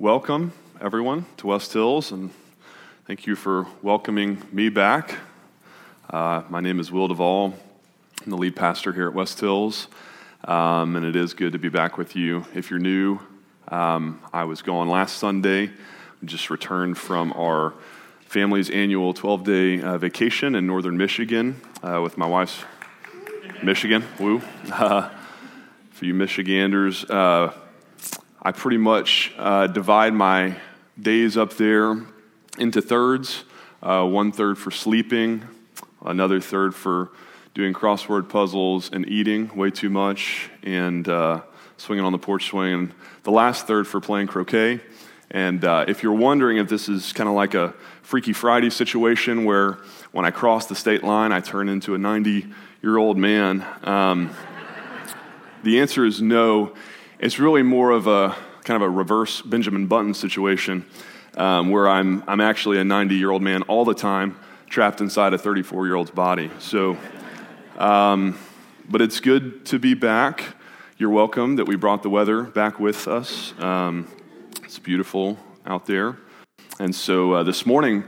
welcome everyone to West Hills, and thank you for welcoming me back. Uh, my name is Will Duvall. I'm the lead pastor here at West Hills, um, and it is good to be back with you. If you're new, um, I was gone last Sunday. We just returned from our family's annual 12 day uh, vacation in northern Michigan uh, with my wife's Michigan. Woo. For you Michiganders, uh, I pretty much uh, divide my days up there into thirds uh, one third for sleeping, another third for doing crossword puzzles and eating way too much, and uh, swinging on the porch swing, and the last third for playing croquet. And uh, if you're wondering if this is kind of like a Freaky Friday situation where when I cross the state line, I turn into a 90 year old man, um, the answer is no. It's really more of a kind of a reverse Benjamin Button situation um, where I'm, I'm actually a 90 year old man all the time, trapped inside a 34 year old's body. So, um, but it's good to be back. You're welcome that we brought the weather back with us. Um, it's beautiful out there. And so uh, this morning,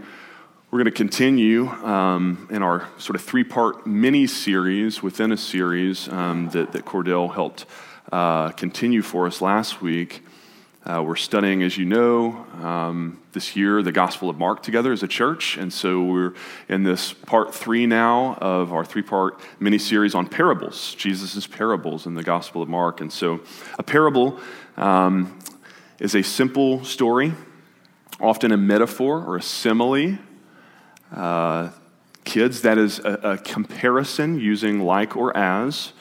we're going to continue um, in our sort of three part mini series within a series um, that, that Cordell helped uh, continue for us last week. Uh, we're studying, as you know, um, this year the Gospel of Mark together as a church. And so we're in this part three now of our three part mini series on parables, Jesus' parables in the Gospel of Mark. And so a parable um, is a simple story, often a metaphor or a simile uh, kids, that is a, a, comparison using like or as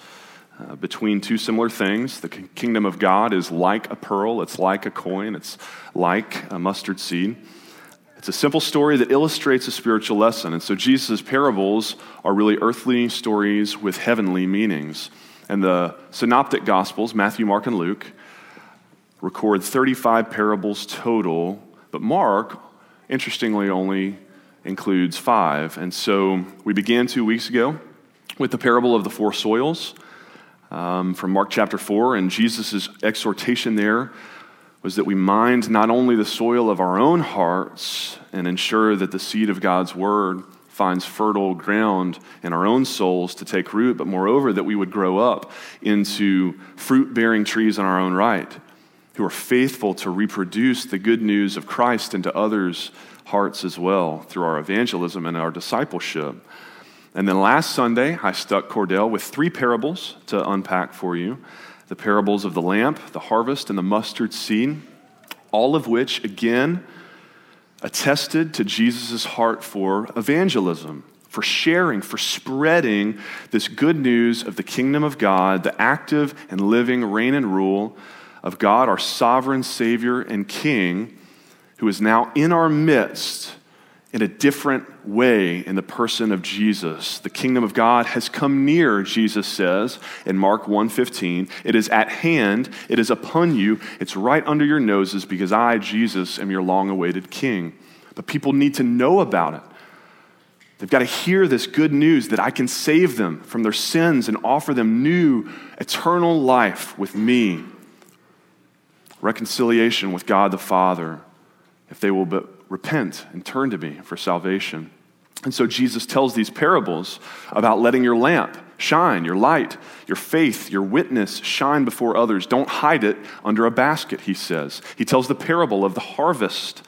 uh, between two similar things. The kingdom of God is like a pearl, it's like a coin, it's like a mustard seed. It's a simple story that illustrates a spiritual lesson. And so Jesus' parables are really earthly stories with heavenly meanings. And the synoptic gospels, Matthew, Mark, and Luke, record 35 parables total, but Mark, interestingly, only includes five. And so we began two weeks ago with the parable of the four soils um, from Mark chapter 4. And Jesus' exhortation there was that we mind not only the soil of our own hearts and ensure that the seed of God's word finds fertile ground in our own souls to take root, but moreover, that we would grow up into fruit bearing trees in our own right, who are faithful to reproduce the good news of Christ into others hearts as well through our evangelism and our discipleship. And then last Sunday, I stuck Cordell with three parables to unpack for you. The parables of the lamp, the harvest, and the mustard seed, all of which, again, attested to Jesus' heart for evangelism, for sharing, for spreading this good news of the kingdom of God, the active and living reign and rule of God, our sovereign Savior and King who is now in our midst in a different way in the person of Jesus. The kingdom of God has come near, Jesus says in Mark 1:15. It is at hand, it is upon you, it's right under your noses because I, Jesus, am your long-awaited king. But people need to know about it. They've got to hear this good news that I can save them from their sins and offer them new eternal life with me. Reconciliation with God the Father if they will but repent and turn to me for salvation. And so Jesus tells these parables about letting your lamp shine, your light, your faith, your witness shine before others. Don't hide it under a basket, he says. He tells the parable of the harvest,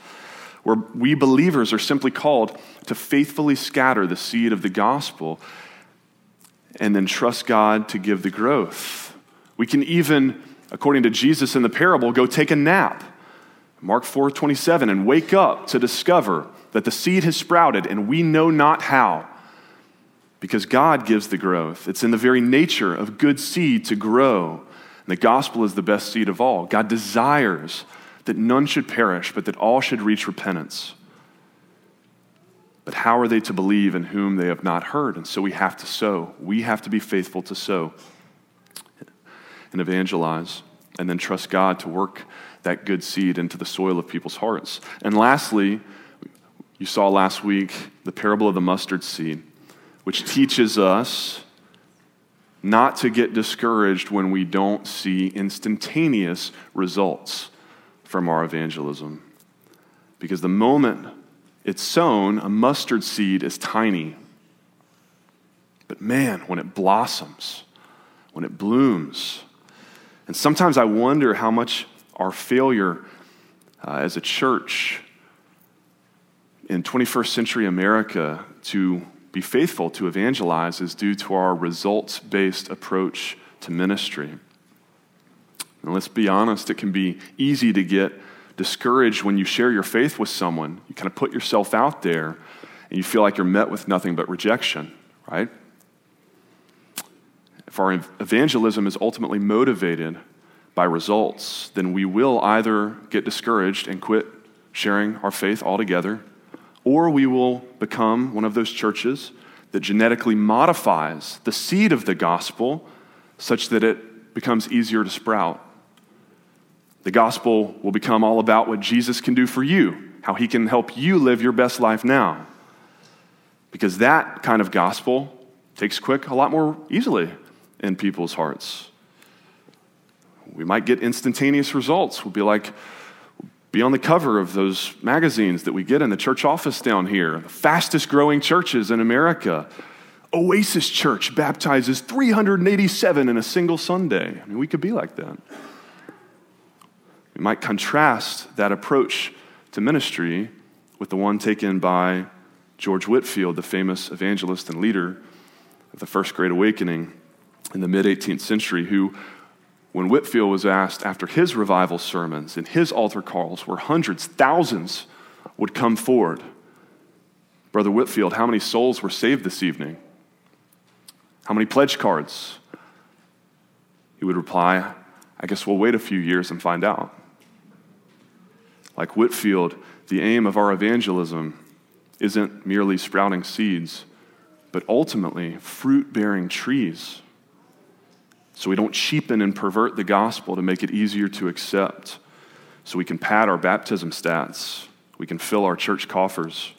where we believers are simply called to faithfully scatter the seed of the gospel and then trust God to give the growth. We can even, according to Jesus in the parable, go take a nap Mark 4:27 and wake up to discover that the seed has sprouted and we know not how. Because God gives the growth. It's in the very nature of good seed to grow. And the gospel is the best seed of all. God desires that none should perish, but that all should reach repentance. But how are they to believe in whom they have not heard? And so we have to sow. We have to be faithful to sow and evangelize, and then trust God to work that good seed into the soil of people's hearts. And lastly, you saw last week the parable of the mustard seed, which teaches us not to get discouraged when we don't see instantaneous results from our evangelism. Because the moment it's sown, a mustard seed is tiny. But man, when it blossoms, when it blooms, and sometimes I wonder how much our failure uh, as a church in 21st century America to be faithful to evangelize is due to our results based approach to ministry. And let's be honest, it can be easy to get discouraged when you share your faith with someone. You kind of put yourself out there and you feel like you're met with nothing but rejection, right? If our evangelism is ultimately motivated by results, then we will either get discouraged and quit sharing our faith altogether, or we will become one of those churches that genetically modifies the seed of the gospel such that it becomes easier to sprout. The gospel will become all about what Jesus can do for you, how he can help you live your best life now. Because that kind of gospel takes quick a lot more easily in people's hearts. We might get instantaneous results. We'll be like, be on the cover of those magazines that we get in the church office down here, the fastest growing churches in America. Oasis Church baptizes 387 in a single Sunday. I mean, we could be like that. We might contrast that approach to ministry with the one taken by George Whitefield, the famous evangelist and leader of the First Great Awakening in the mid 18th century, who when Whitefield was asked after his revival sermons and his altar calls, where hundreds, thousands would come forward, Brother Whitefield, how many souls were saved this evening? How many pledge cards? He would reply, I guess we'll wait a few years and find out. Like Whitefield, the aim of our evangelism isn't merely sprouting seeds, but ultimately fruit bearing trees so we don't cheapen and pervert the gospel to make it easier to accept, so we can pad our baptism stats, we can fill our church coffers.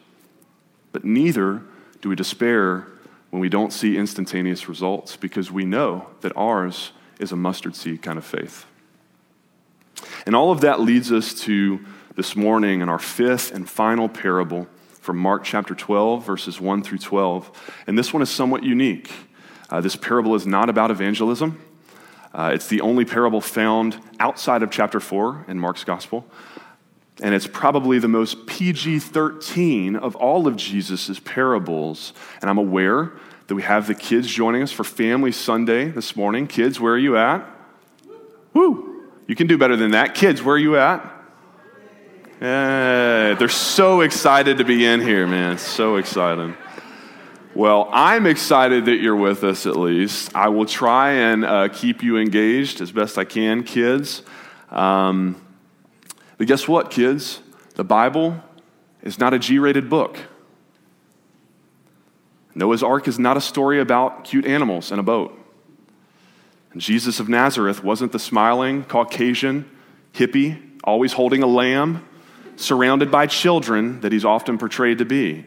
But neither do we despair when we don't see instantaneous results because we know that ours is a mustard seed kind of faith. And all of that leads us to this morning in our fifth and final parable from Mark chapter 12, verses 1 through 12. And this one is somewhat unique. Uh, this parable is not about evangelism. Uh, it's the only parable found outside of chapter 4 in Mark's gospel. And it's probably the most PG 13 of all of Jesus' parables. And I'm aware that we have the kids joining us for Family Sunday this morning. Kids, where are you at? Woo! You can do better than that. Kids, where are you at? Yeah, they're so excited to be in here, man. So excited. Well, I'm excited that you're with us at least. I will try and uh, keep you engaged as best I can, kids. Um, but guess what, kids? The Bible is not a G rated book. Noah's Ark is not a story about cute animals in a boat. And Jesus of Nazareth wasn't the smiling Caucasian hippie, always holding a lamb, surrounded by children that he's often portrayed to be.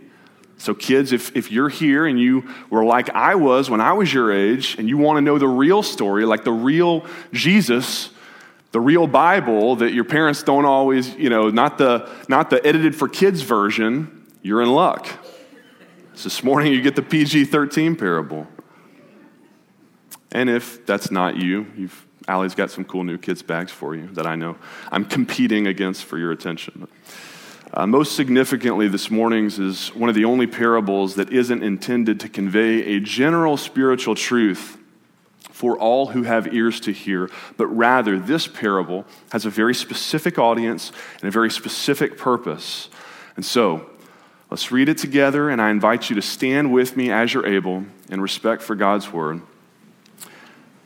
So, kids, if, if you're here and you were like I was when I was your age, and you want to know the real story, like the real Jesus, the real Bible that your parents don't always, you know, not the, not the edited for kids version, you're in luck. So this morning you get the PG 13 parable. And if that's not you, you've, Allie's got some cool new kids' bags for you that I know I'm competing against for your attention. Uh, most significantly, this morning's is one of the only parables that isn't intended to convey a general spiritual truth for all who have ears to hear, but rather, this parable has a very specific audience and a very specific purpose. And so, let's read it together, and I invite you to stand with me as you're able in respect for God's word.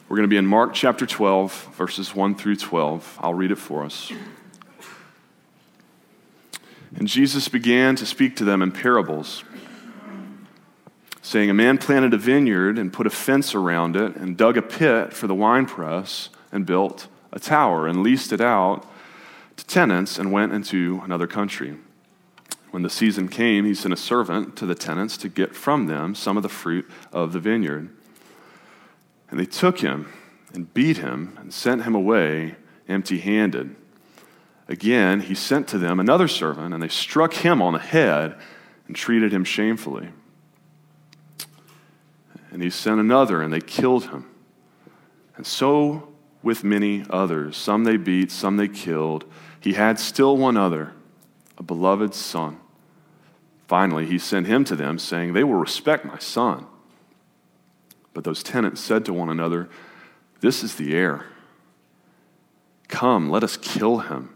We're going to be in Mark chapter 12, verses 1 through 12. I'll read it for us. And Jesus began to speak to them in parables, saying, A man planted a vineyard and put a fence around it, and dug a pit for the winepress, and built a tower, and leased it out to tenants, and went into another country. When the season came, he sent a servant to the tenants to get from them some of the fruit of the vineyard. And they took him and beat him and sent him away empty handed. Again, he sent to them another servant, and they struck him on the head and treated him shamefully. And he sent another, and they killed him. And so with many others. Some they beat, some they killed. He had still one other, a beloved son. Finally, he sent him to them, saying, They will respect my son. But those tenants said to one another, This is the heir. Come, let us kill him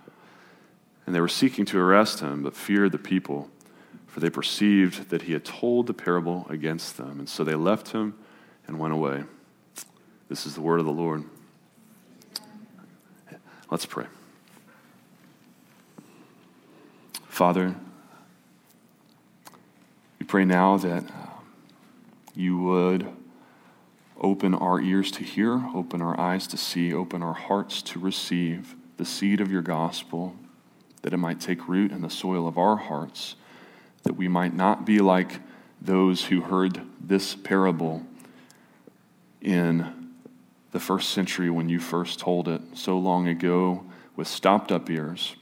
And they were seeking to arrest him, but feared the people, for they perceived that he had told the parable against them. And so they left him and went away. This is the word of the Lord. Let's pray. Father, we pray now that uh, you would open our ears to hear, open our eyes to see, open our hearts to receive the seed of your gospel that it might take root in the soil of our hearts, that we might not be like those who heard this parable in the first century when you first told it so long ago with stopped up ears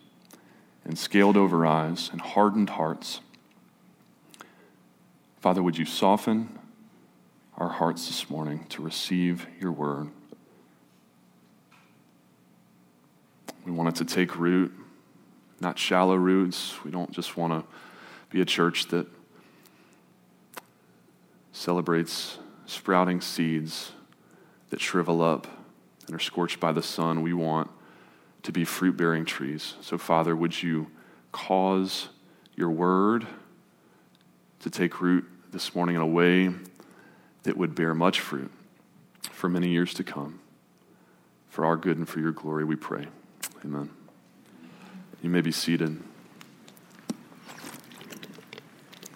and scaled over eyes and hardened hearts. Father, would you soften our hearts this morning to receive your word? We want it to take root not shallow roots. We don't just want to be a church that celebrates sprouting seeds that shrivel up and are scorched by the sun. We want to be fruit bearing trees. So, Father, would you cause your word to take root this morning in a way that would bear much fruit for many years to come? For our good and for your glory, we pray. Amen. You may be seated.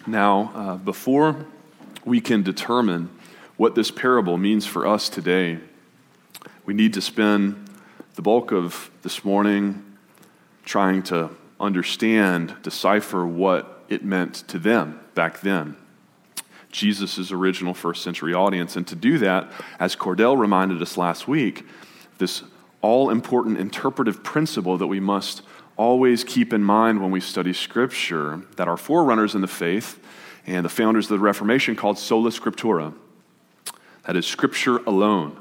Now, uh, before we can determine what this parable means for us today, we need to spend the bulk of this morning trying to understand, decipher what it meant to them back then. Jesus' original first century audience. And to do that, as Cordell reminded us last week, this all important interpretive principle that we must always keep in mind when we study Scripture that our forerunners in the faith and the founders of the Reformation called sola scriptura. That is, Scripture alone.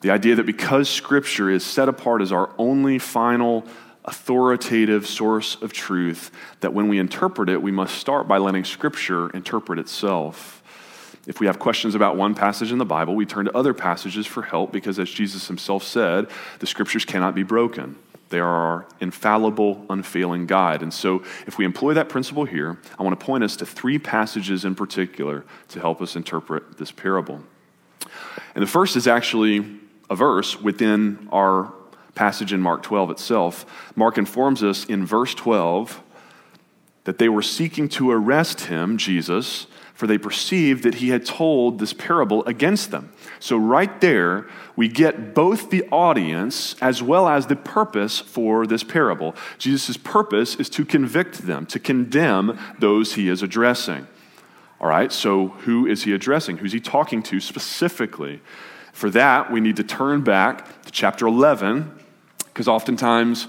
The idea that because Scripture is set apart as our only final authoritative source of truth, that when we interpret it, we must start by letting Scripture interpret itself. If we have questions about one passage in the Bible, we turn to other passages for help because, as Jesus himself said, the Scriptures cannot be broken. They are our infallible, unfailing guide. And so, if we employ that principle here, I want to point us to three passages in particular to help us interpret this parable. And the first is actually a verse within our passage in Mark 12 itself. Mark informs us in verse 12 that they were seeking to arrest him, Jesus, for they perceived that he had told this parable against them. So, right there, we get both the audience as well as the purpose for this parable. Jesus' purpose is to convict them, to condemn those he is addressing. All right, so who is he addressing? Who's he talking to specifically? For that, we need to turn back to chapter 11, because oftentimes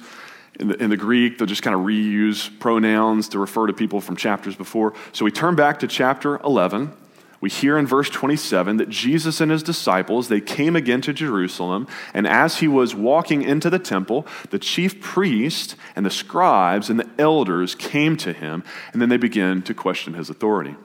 in the, in the, Greek, they'll just kind of reuse pronouns to refer to people from chapters before. So we turn back to chapter 11. We hear in verse 27 that Jesus and his disciples, they came again to Jerusalem, and as he was walking into the temple, the chief priest and the scribes and the elders came to him, and then they began to question his authority.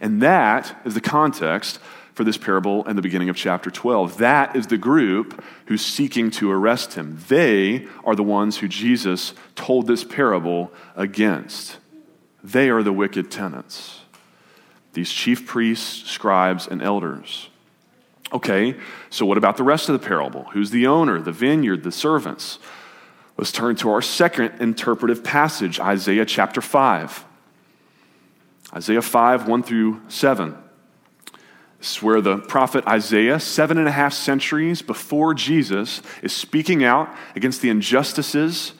And that is the context for this parable in the beginning of chapter 12. That is the group who's seeking to arrest him. They are the ones who Jesus told this parable against. They are the wicked tenants, these chief priests, scribes, and elders. Okay, so what about the rest of the parable? Who's the owner, the vineyard, the servants? Let's turn to our second interpretive passage, Isaiah chapter 5. Isaiah 5, 1 through 7. Where the prophet Isaiah, seven and a half centuries before Jesus, is speaking out against the injustices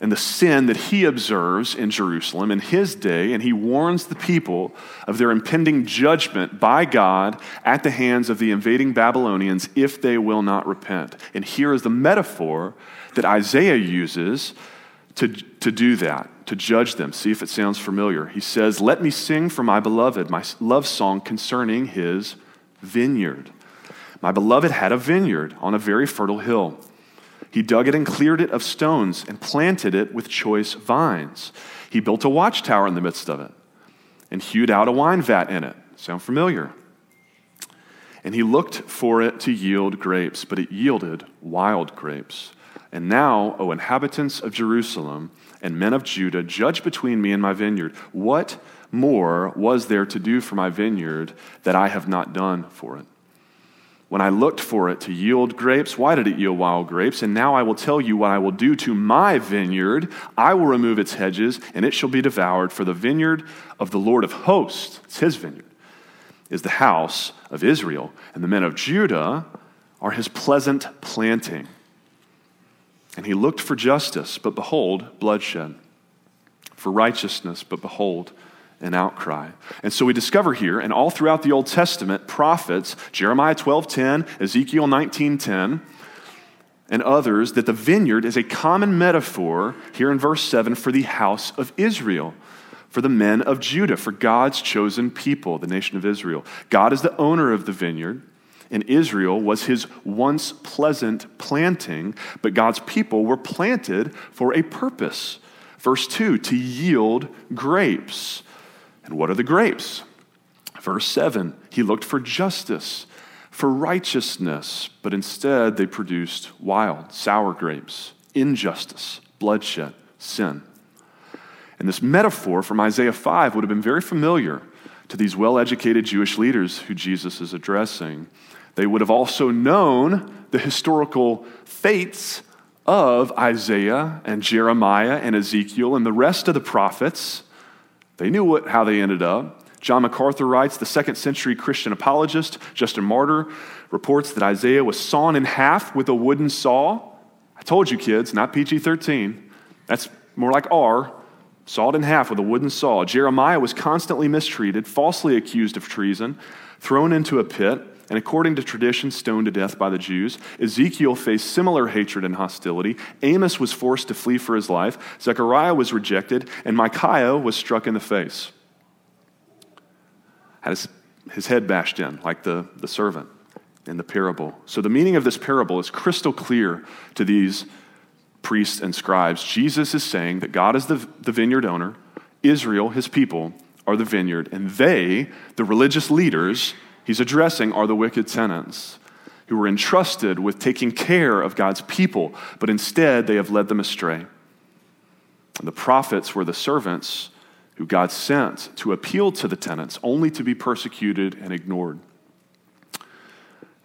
and the sin that he observes in Jerusalem in his day, and he warns the people of their impending judgment by God at the hands of the invading Babylonians if they will not repent. And here is the metaphor that Isaiah uses to, to do that, to judge them. See if it sounds familiar. He says, Let me sing for my beloved my love song concerning his vineyard. My beloved had a vineyard on a very fertile hill. He dug it and cleared it of stones and planted it with choice vines. He built a watchtower in the midst of it and hewed out a wine vat in it. Sound familiar? And he looked for it to yield grapes, but it yielded wild grapes. And now, O inhabitants of Jerusalem and men of Judah, judge between me and my vineyard. What more was there to do for my vineyard that I have not done for it? When I looked for it to yield grapes, why did it yield wild grapes? And now I will tell you what I will do to my vineyard. I will remove its hedges, and it shall be devoured. For the vineyard of the Lord of hosts, it's his vineyard, is the house of Israel, and the men of Judah are his pleasant planting. And he looked for justice, but behold, bloodshed. For righteousness, but behold, an outcry. And so we discover here, and all throughout the Old Testament, prophets, Jeremiah 12:10, Ezekiel 19:10, and others, that the vineyard is a common metaphor here in verse 7 for the house of Israel, for the men of Judah, for God's chosen people, the nation of Israel. God is the owner of the vineyard, and Israel was his once pleasant planting, but God's people were planted for a purpose. Verse 2 to yield grapes. And what are the grapes? Verse 7 He looked for justice, for righteousness, but instead they produced wild, sour grapes, injustice, bloodshed, sin. And this metaphor from Isaiah 5 would have been very familiar to these well educated Jewish leaders who Jesus is addressing. They would have also known the historical fates of Isaiah and Jeremiah and Ezekiel and the rest of the prophets they knew what, how they ended up. John MacArthur writes the second century Christian apologist, Justin Martyr, reports that Isaiah was sawn in half with a wooden saw. I told you, kids, not PG 13. That's more like R. Sawed in half with a wooden saw. Jeremiah was constantly mistreated, falsely accused of treason, thrown into a pit and according to tradition, stoned to death by the Jews. Ezekiel faced similar hatred and hostility. Amos was forced to flee for his life. Zechariah was rejected, and Micaiah was struck in the face. Had his, his head bashed in, like the, the servant in the parable. So the meaning of this parable is crystal clear to these priests and scribes. Jesus is saying that God is the, the vineyard owner, Israel, his people, are the vineyard, and they, the religious leaders, he's addressing are the wicked tenants who were entrusted with taking care of God's people, but instead they have led them astray. And the prophets were the servants who God sent to appeal to the tenants, only to be persecuted and ignored.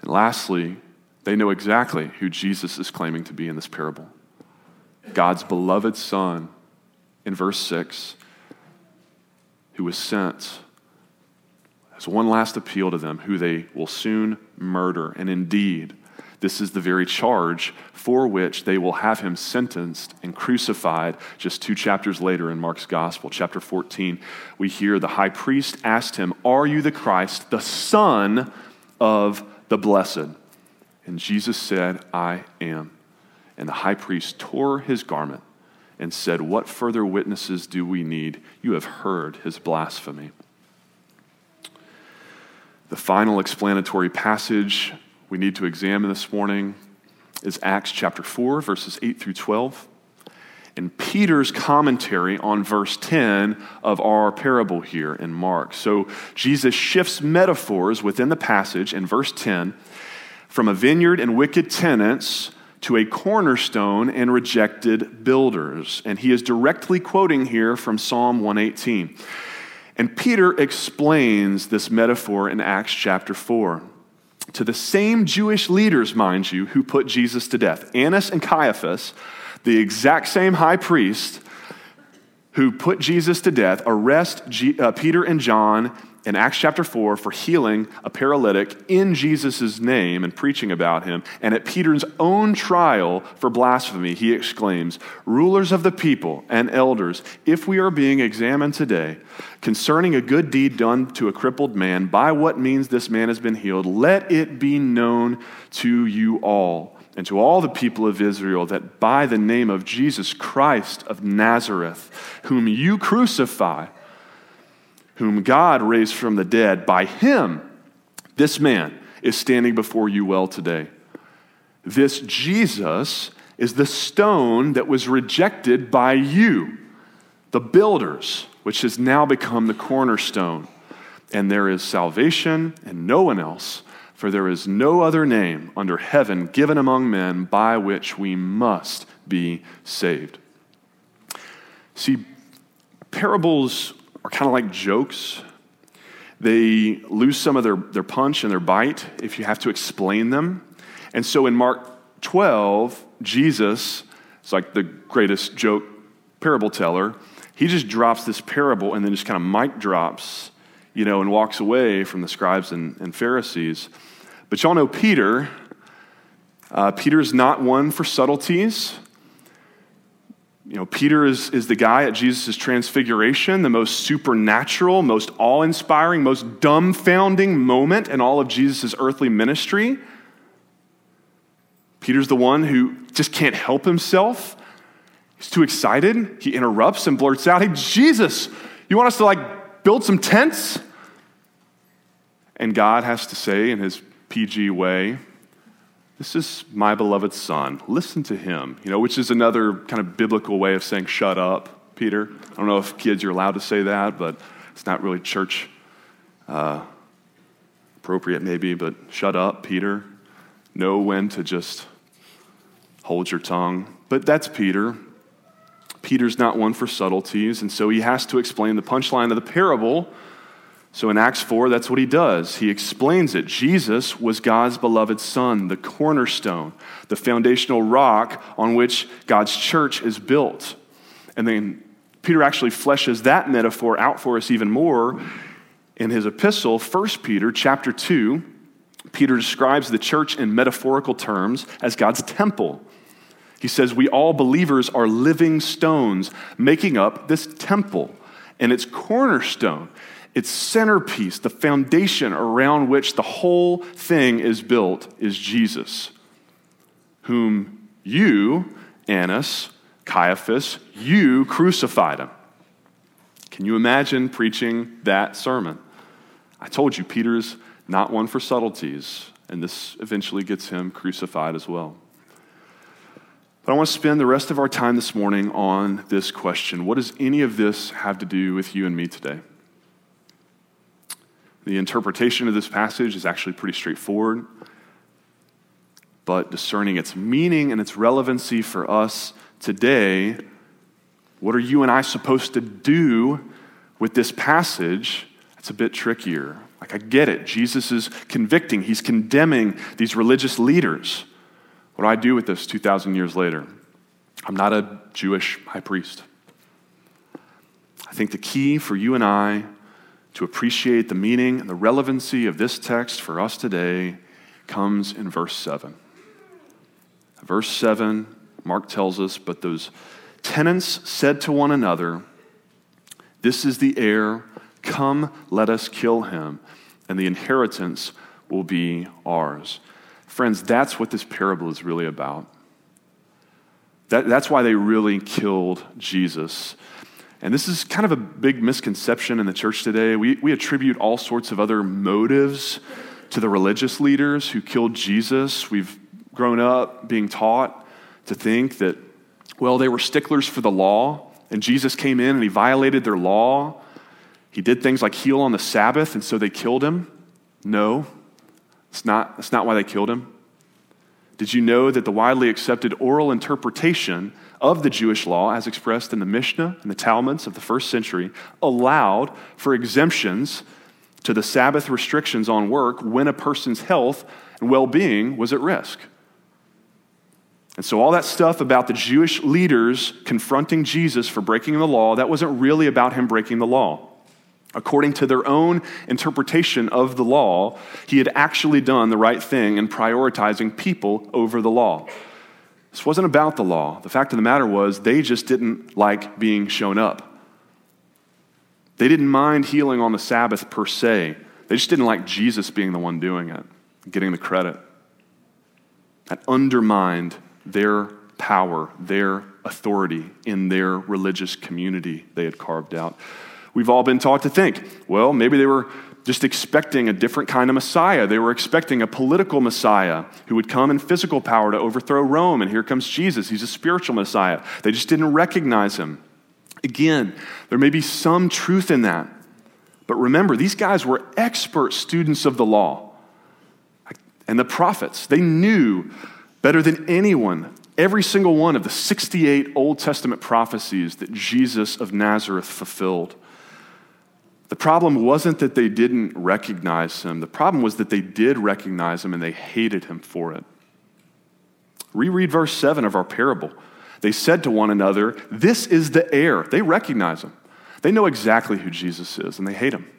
And lastly, they know exactly who Jesus is claiming to be in this parable God's beloved Son, in verse 6, who was sent one last appeal to them, who they will soon murder. And indeed, this is the very charge for which they will have him sentenced and crucified just two chapters later in Mark's Gospel. Chapter 14, we hear the high priest asked him, Are you the Christ, the Son of the Blessed? And Jesus said, I am. And the high priest tore his garment and said, What further witnesses do we need? You have heard his blasphemy. The final explanatory passage we need to examine this morning is Acts chapter 4, verses 8 through 12, and Peter's commentary on verse 10 of our parable here in Mark. So Jesus shifts metaphors within the passage in verse 10 from a vineyard and wicked tenants to a cornerstone and rejected builders. And he is directly quoting here from Psalm 118. And Peter explains this metaphor in Acts chapter 4 to the same Jewish leaders, mind you, who put Jesus to death. Annas and Caiaphas, the exact same high priest who put Jesus to death, arrest G- uh, Peter and John in Acts chapter 4 for healing a paralytic in Jesus' name and preaching about him. And at Peter's own trial for blasphemy, he exclaims, Rulers of the people and elders, if we are being examined today concerning a good deed done to a crippled man, by what means this man has been healed, let it be known to you all and to all the people of Israel that by the name of Jesus Christ of Nazareth, whom you crucify, whom God raised from the dead, by him, this man is standing before you well today. This Jesus is the stone that was rejected by you, the builders, which has now become the cornerstone. And there is salvation and no one else, for there is no other name under heaven given among men by which we must be saved. See, parables are kind of like jokes. They lose some of their, their punch and their bite if you have to explain them. And so in Mark 12, Jesus is like the greatest joke parable teller. He just drops this parable and then just kind of mic drops, you know, and walks away from the scribes and, and Pharisees. But y'all know Peter. Uh, Peter is not one for subtleties. You know, Peter is, is the guy at Jesus' transfiguration, the most supernatural, most awe inspiring, most dumbfounding moment in all of Jesus' earthly ministry. Peter's the one who just can't help himself. He's too excited. He interrupts and blurts out, Hey, Jesus, you want us to like build some tents? And God has to say in his PG way, this is my beloved son. Listen to him, you know, which is another kind of biblical way of saying, shut up, Peter. I don't know if kids are allowed to say that, but it's not really church uh, appropriate, maybe, but shut up, Peter. Know when to just hold your tongue. But that's Peter. Peter's not one for subtleties, and so he has to explain the punchline of the parable so in Acts 4, that's what he does. He explains it. Jesus was God's beloved Son, the cornerstone, the foundational rock on which God's church is built. And then Peter actually fleshes that metaphor out for us even more in his epistle, 1 Peter chapter 2. Peter describes the church in metaphorical terms as God's temple. He says, We all believers are living stones making up this temple, and its cornerstone its centerpiece, the foundation around which the whole thing is built, is Jesus, whom you, Annas, Caiaphas, you crucified him. Can you imagine preaching that sermon? I told you, Peter's not one for subtleties, and this eventually gets him crucified as well. But I want to spend the rest of our time this morning on this question What does any of this have to do with you and me today? The interpretation of this passage is actually pretty straightforward, but discerning its meaning and its relevancy for us today, what are you and I supposed to do with this passage? It's a bit trickier. Like, I get it. Jesus is convicting, he's condemning these religious leaders. What do I do with this 2,000 years later? I'm not a Jewish high priest. I think the key for you and I to appreciate the meaning and the relevancy of this text for us today comes in verse 7. Verse 7, Mark tells us, but those tenants said to one another, This is the heir, come, let us kill him, and the inheritance will be ours. Friends, that's what this parable is really about. That, that's why they really killed Jesus. And this is kind of a big misconception in the church today. We, we attribute all sorts of other motives to the religious leaders who killed Jesus. We've grown up being taught to think that, well, they were sticklers for the law, and Jesus came in and he violated their law. He did things like heal on the Sabbath, and so they killed him. No, it's not, that's not why they killed him. Did you know that the widely accepted oral interpretation of the Jewish law, as expressed in the Mishnah and the Talmuds of the first century, allowed for exemptions to the Sabbath restrictions on work when a person's health and well being was at risk. And so, all that stuff about the Jewish leaders confronting Jesus for breaking the law, that wasn't really about him breaking the law. According to their own interpretation of the law, he had actually done the right thing in prioritizing people over the law. This wasn't about the law. The fact of the matter was, they just didn't like being shown up. They didn't mind healing on the Sabbath per se, they just didn't like Jesus being the one doing it, getting the credit. That undermined their power, their authority in their religious community they had carved out. We've all been taught to think, well, maybe they were just expecting a different kind of Messiah. They were expecting a political Messiah who would come in physical power to overthrow Rome, and here comes Jesus. He's a spiritual Messiah. They just didn't recognize him. Again, there may be some truth in that. But remember, these guys were expert students of the law and the prophets. They knew better than anyone every single one of the 68 Old Testament prophecies that Jesus of Nazareth fulfilled. The problem wasn't that they didn't recognize him, the problem was that they did recognize him and they hated him for it. Reread verse 7 of our parable. They said to one another, This is the heir. They recognize him. They know exactly who Jesus is and they hate him.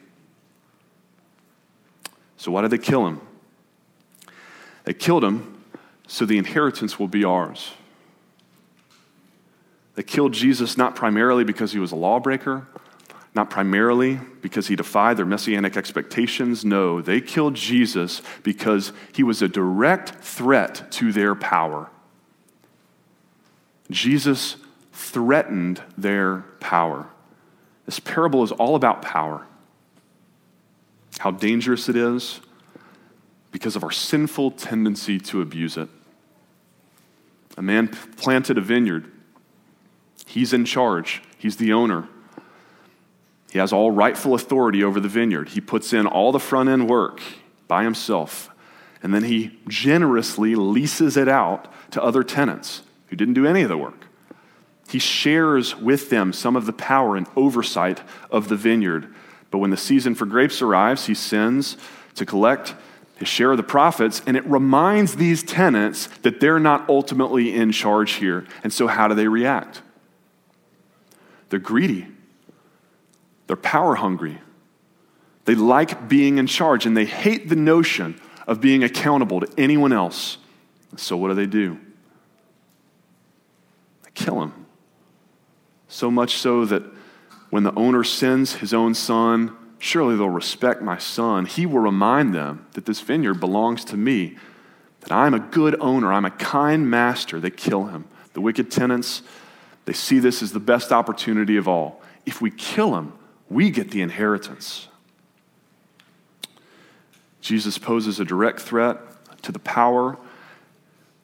So, why did they kill him? They killed him so the inheritance will be ours. They killed Jesus not primarily because he was a lawbreaker, not primarily because he defied their messianic expectations. No, they killed Jesus because he was a direct threat to their power. Jesus threatened their power. This parable is all about power. How dangerous it is because of our sinful tendency to abuse it. A man planted a vineyard. He's in charge, he's the owner. He has all rightful authority over the vineyard. He puts in all the front end work by himself, and then he generously leases it out to other tenants who didn't do any of the work. He shares with them some of the power and oversight of the vineyard. But when the season for grapes arrives, he sends to collect his share of the profits, and it reminds these tenants that they're not ultimately in charge here. And so, how do they react? They're greedy. They're power hungry. They like being in charge and they hate the notion of being accountable to anyone else. So, what do they do? They kill him. So much so that when the owner sends his own son, surely they'll respect my son. He will remind them that this vineyard belongs to me, that I'm a good owner, I'm a kind master. They kill him. The wicked tenants, they see this as the best opportunity of all. If we kill him, we get the inheritance. Jesus poses a direct threat to the power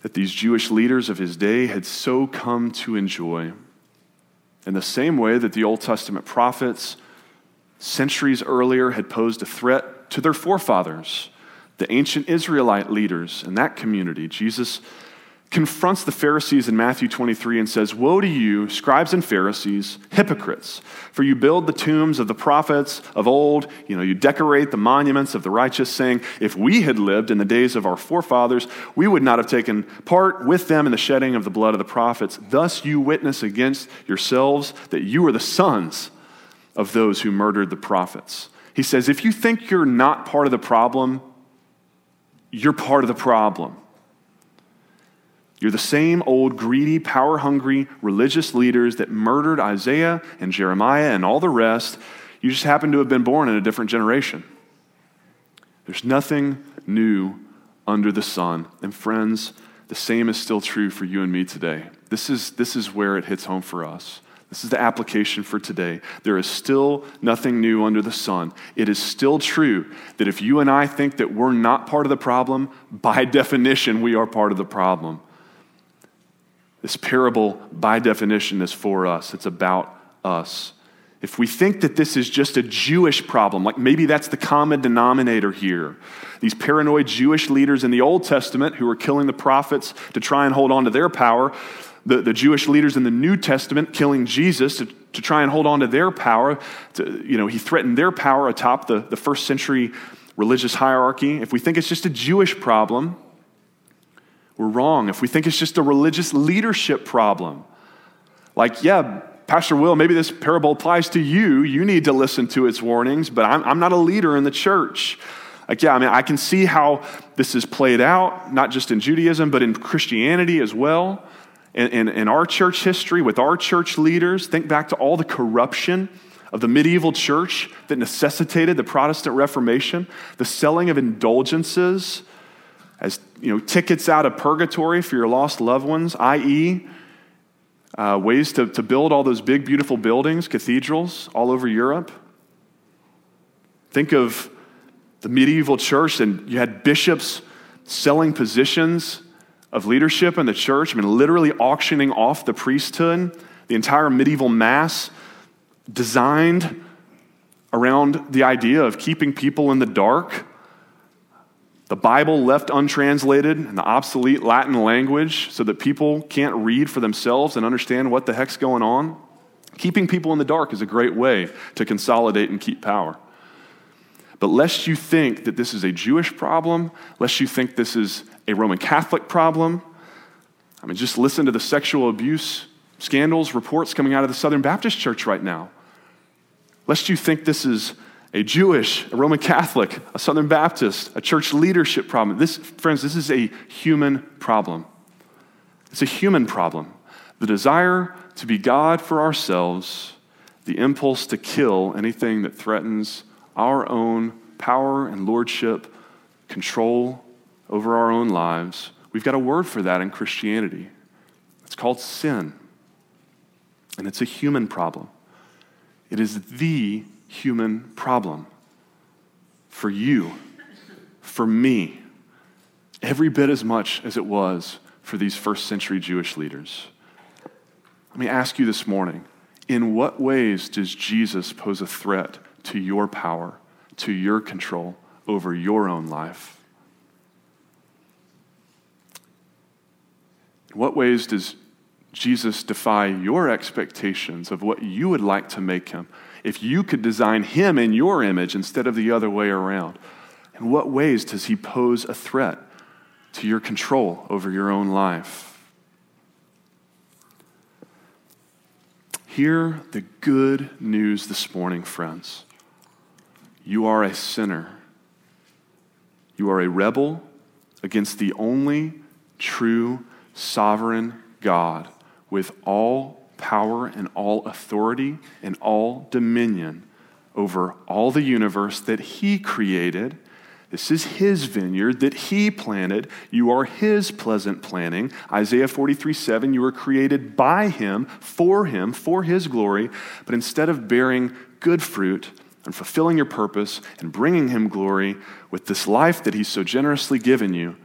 that these Jewish leaders of his day had so come to enjoy. In the same way that the Old Testament prophets, centuries earlier, had posed a threat to their forefathers, the ancient Israelite leaders in that community, Jesus confronts the Pharisees in Matthew 23 and says, Woe to you, scribes and Pharisees, hypocrites, for you build the tombs of the prophets of old, you know, you decorate the monuments of the righteous, saying, If we had lived in the days of our forefathers, we would not have taken part with them in the shedding of the blood of the prophets. Thus you witness against yourselves that you are the sons of those who murdered the prophets. He says, If you think you're not part of the problem, you're part of the problem. You're the same old greedy, power hungry religious leaders that murdered Isaiah and Jeremiah and all the rest. You just happen to have been born in a different generation. There's nothing new under the sun. And friends, the same is still true for you and me today. This is, this is where it hits home for us. This is the application for today. There is still nothing new under the sun. It is still true that if you and I think that we're not part of the problem, by definition, we are part of the problem. This parable, by definition, is for us, it's about us. If we think that this is just a Jewish problem, like maybe that's the common denominator here, these paranoid Jewish leaders in the Old Testament who were killing the prophets to try and hold on to their power, the, the Jewish leaders in the New Testament killing Jesus to, to try and hold on to their power, to, you know, he threatened their power atop the, the first century religious hierarchy. If we think it's just a Jewish problem, we're wrong. If we think it's just a religious leadership problem, like, yeah, Pastor Will, maybe this parable applies to you. You need to listen to its warnings, but I'm, I'm not a leader in the church. Like, yeah, I mean, I can see how this is played out, not just in Judaism, but in Christianity as well. In, in, in our church history, with our church leaders, think back to all the corruption of the medieval church that necessitated the Protestant Reformation, the selling of indulgences as you know, tickets out of purgatory for your lost loved ones, i.e., uh, ways to, to build all those big, beautiful buildings, cathedrals all over Europe. Think of the medieval church, and you had bishops selling positions of leadership in the church. I mean, literally auctioning off the priesthood, the entire medieval mass designed around the idea of keeping people in the dark. The Bible left untranslated in the obsolete Latin language so that people can't read for themselves and understand what the heck's going on. Keeping people in the dark is a great way to consolidate and keep power. But lest you think that this is a Jewish problem, lest you think this is a Roman Catholic problem, I mean, just listen to the sexual abuse scandals, reports coming out of the Southern Baptist Church right now. Lest you think this is a Jewish, a Roman Catholic, a Southern Baptist, a church leadership problem. This, friends, this is a human problem. It's a human problem. The desire to be God for ourselves, the impulse to kill anything that threatens our own power and lordship, control over our own lives. We've got a word for that in Christianity. It's called sin. And it's a human problem. It is the human problem for you, for me, every bit as much as it was for these first century Jewish leaders. Let me ask you this morning in what ways does Jesus pose a threat to your power, to your control over your own life? In what ways does Jesus defy your expectations of what you would like to make him? If you could design him in your image instead of the other way around, in what ways does he pose a threat to your control over your own life? Hear the good news this morning, friends. You are a sinner. You are a rebel against the only true sovereign God with all power and all authority and all dominion over all the universe that He created. This is His vineyard that He planted. You are His pleasant planting. Isaiah 43 7, you were created by Him, for Him, for His glory. But instead of bearing good fruit, and fulfilling your purpose and bringing Him glory with this life that He's so generously given you,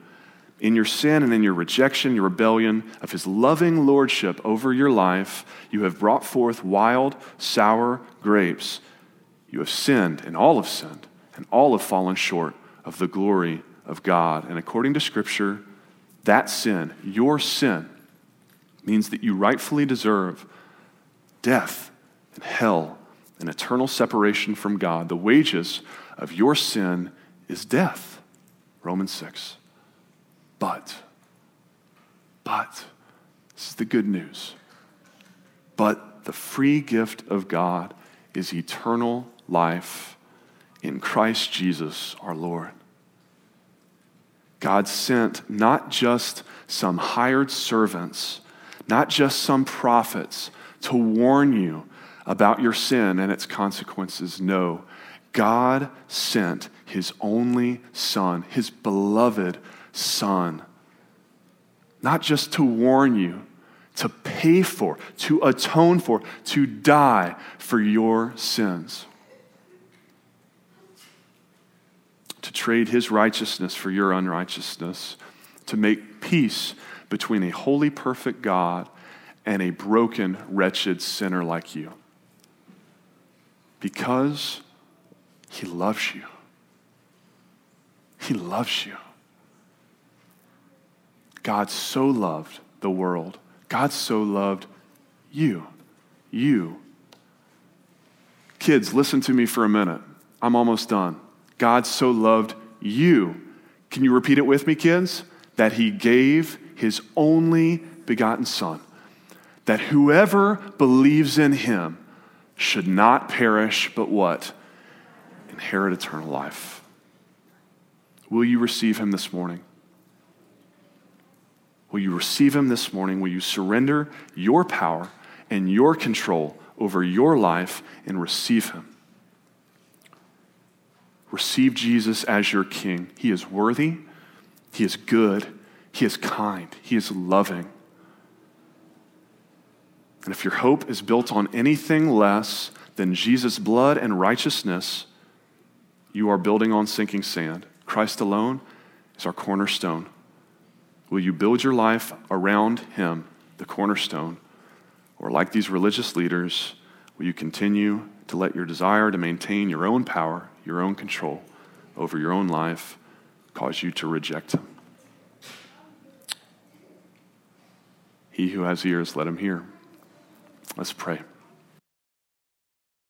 in your sin and in your rejection, your rebellion of His loving lordship over your life, you have brought forth wild, sour grapes. You have sinned, and all have sinned, and all have fallen short of the glory of God. And according to Scripture, that sin, your sin, means that you rightfully deserve death and hell and eternal separation from God. The wages of your sin is death. Romans 6. But, but, this is the good news. But the free gift of God is eternal life in Christ Jesus our Lord. God sent not just some hired servants, not just some prophets to warn you about your sin and its consequences. No, God sent his only Son, his beloved Son, not just to warn you, to pay for, to atone for, to die for your sins. To trade his righteousness for your unrighteousness, to make peace between a holy, perfect God and a broken, wretched sinner like you because He loves you. He loves you. God so loved the world. God so loved you. You. Kids, listen to me for a minute. I'm almost done. God so loved you. Can you repeat it with me, kids? that he gave his only begotten Son, that whoever believes in him should not perish, but what? Inherit eternal life. Will you receive him this morning? Will you receive him this morning? Will you surrender your power and your control over your life and receive him? Receive Jesus as your king. He is worthy, he is good, he is kind, he is loving. And if your hope is built on anything less than Jesus' blood and righteousness, you are building on sinking sand. Christ alone is our cornerstone. Will you build your life around Him, the cornerstone? Or, like these religious leaders, will you continue to let your desire to maintain your own power, your own control over your own life cause you to reject Him? He who has ears, let him hear. Let's pray.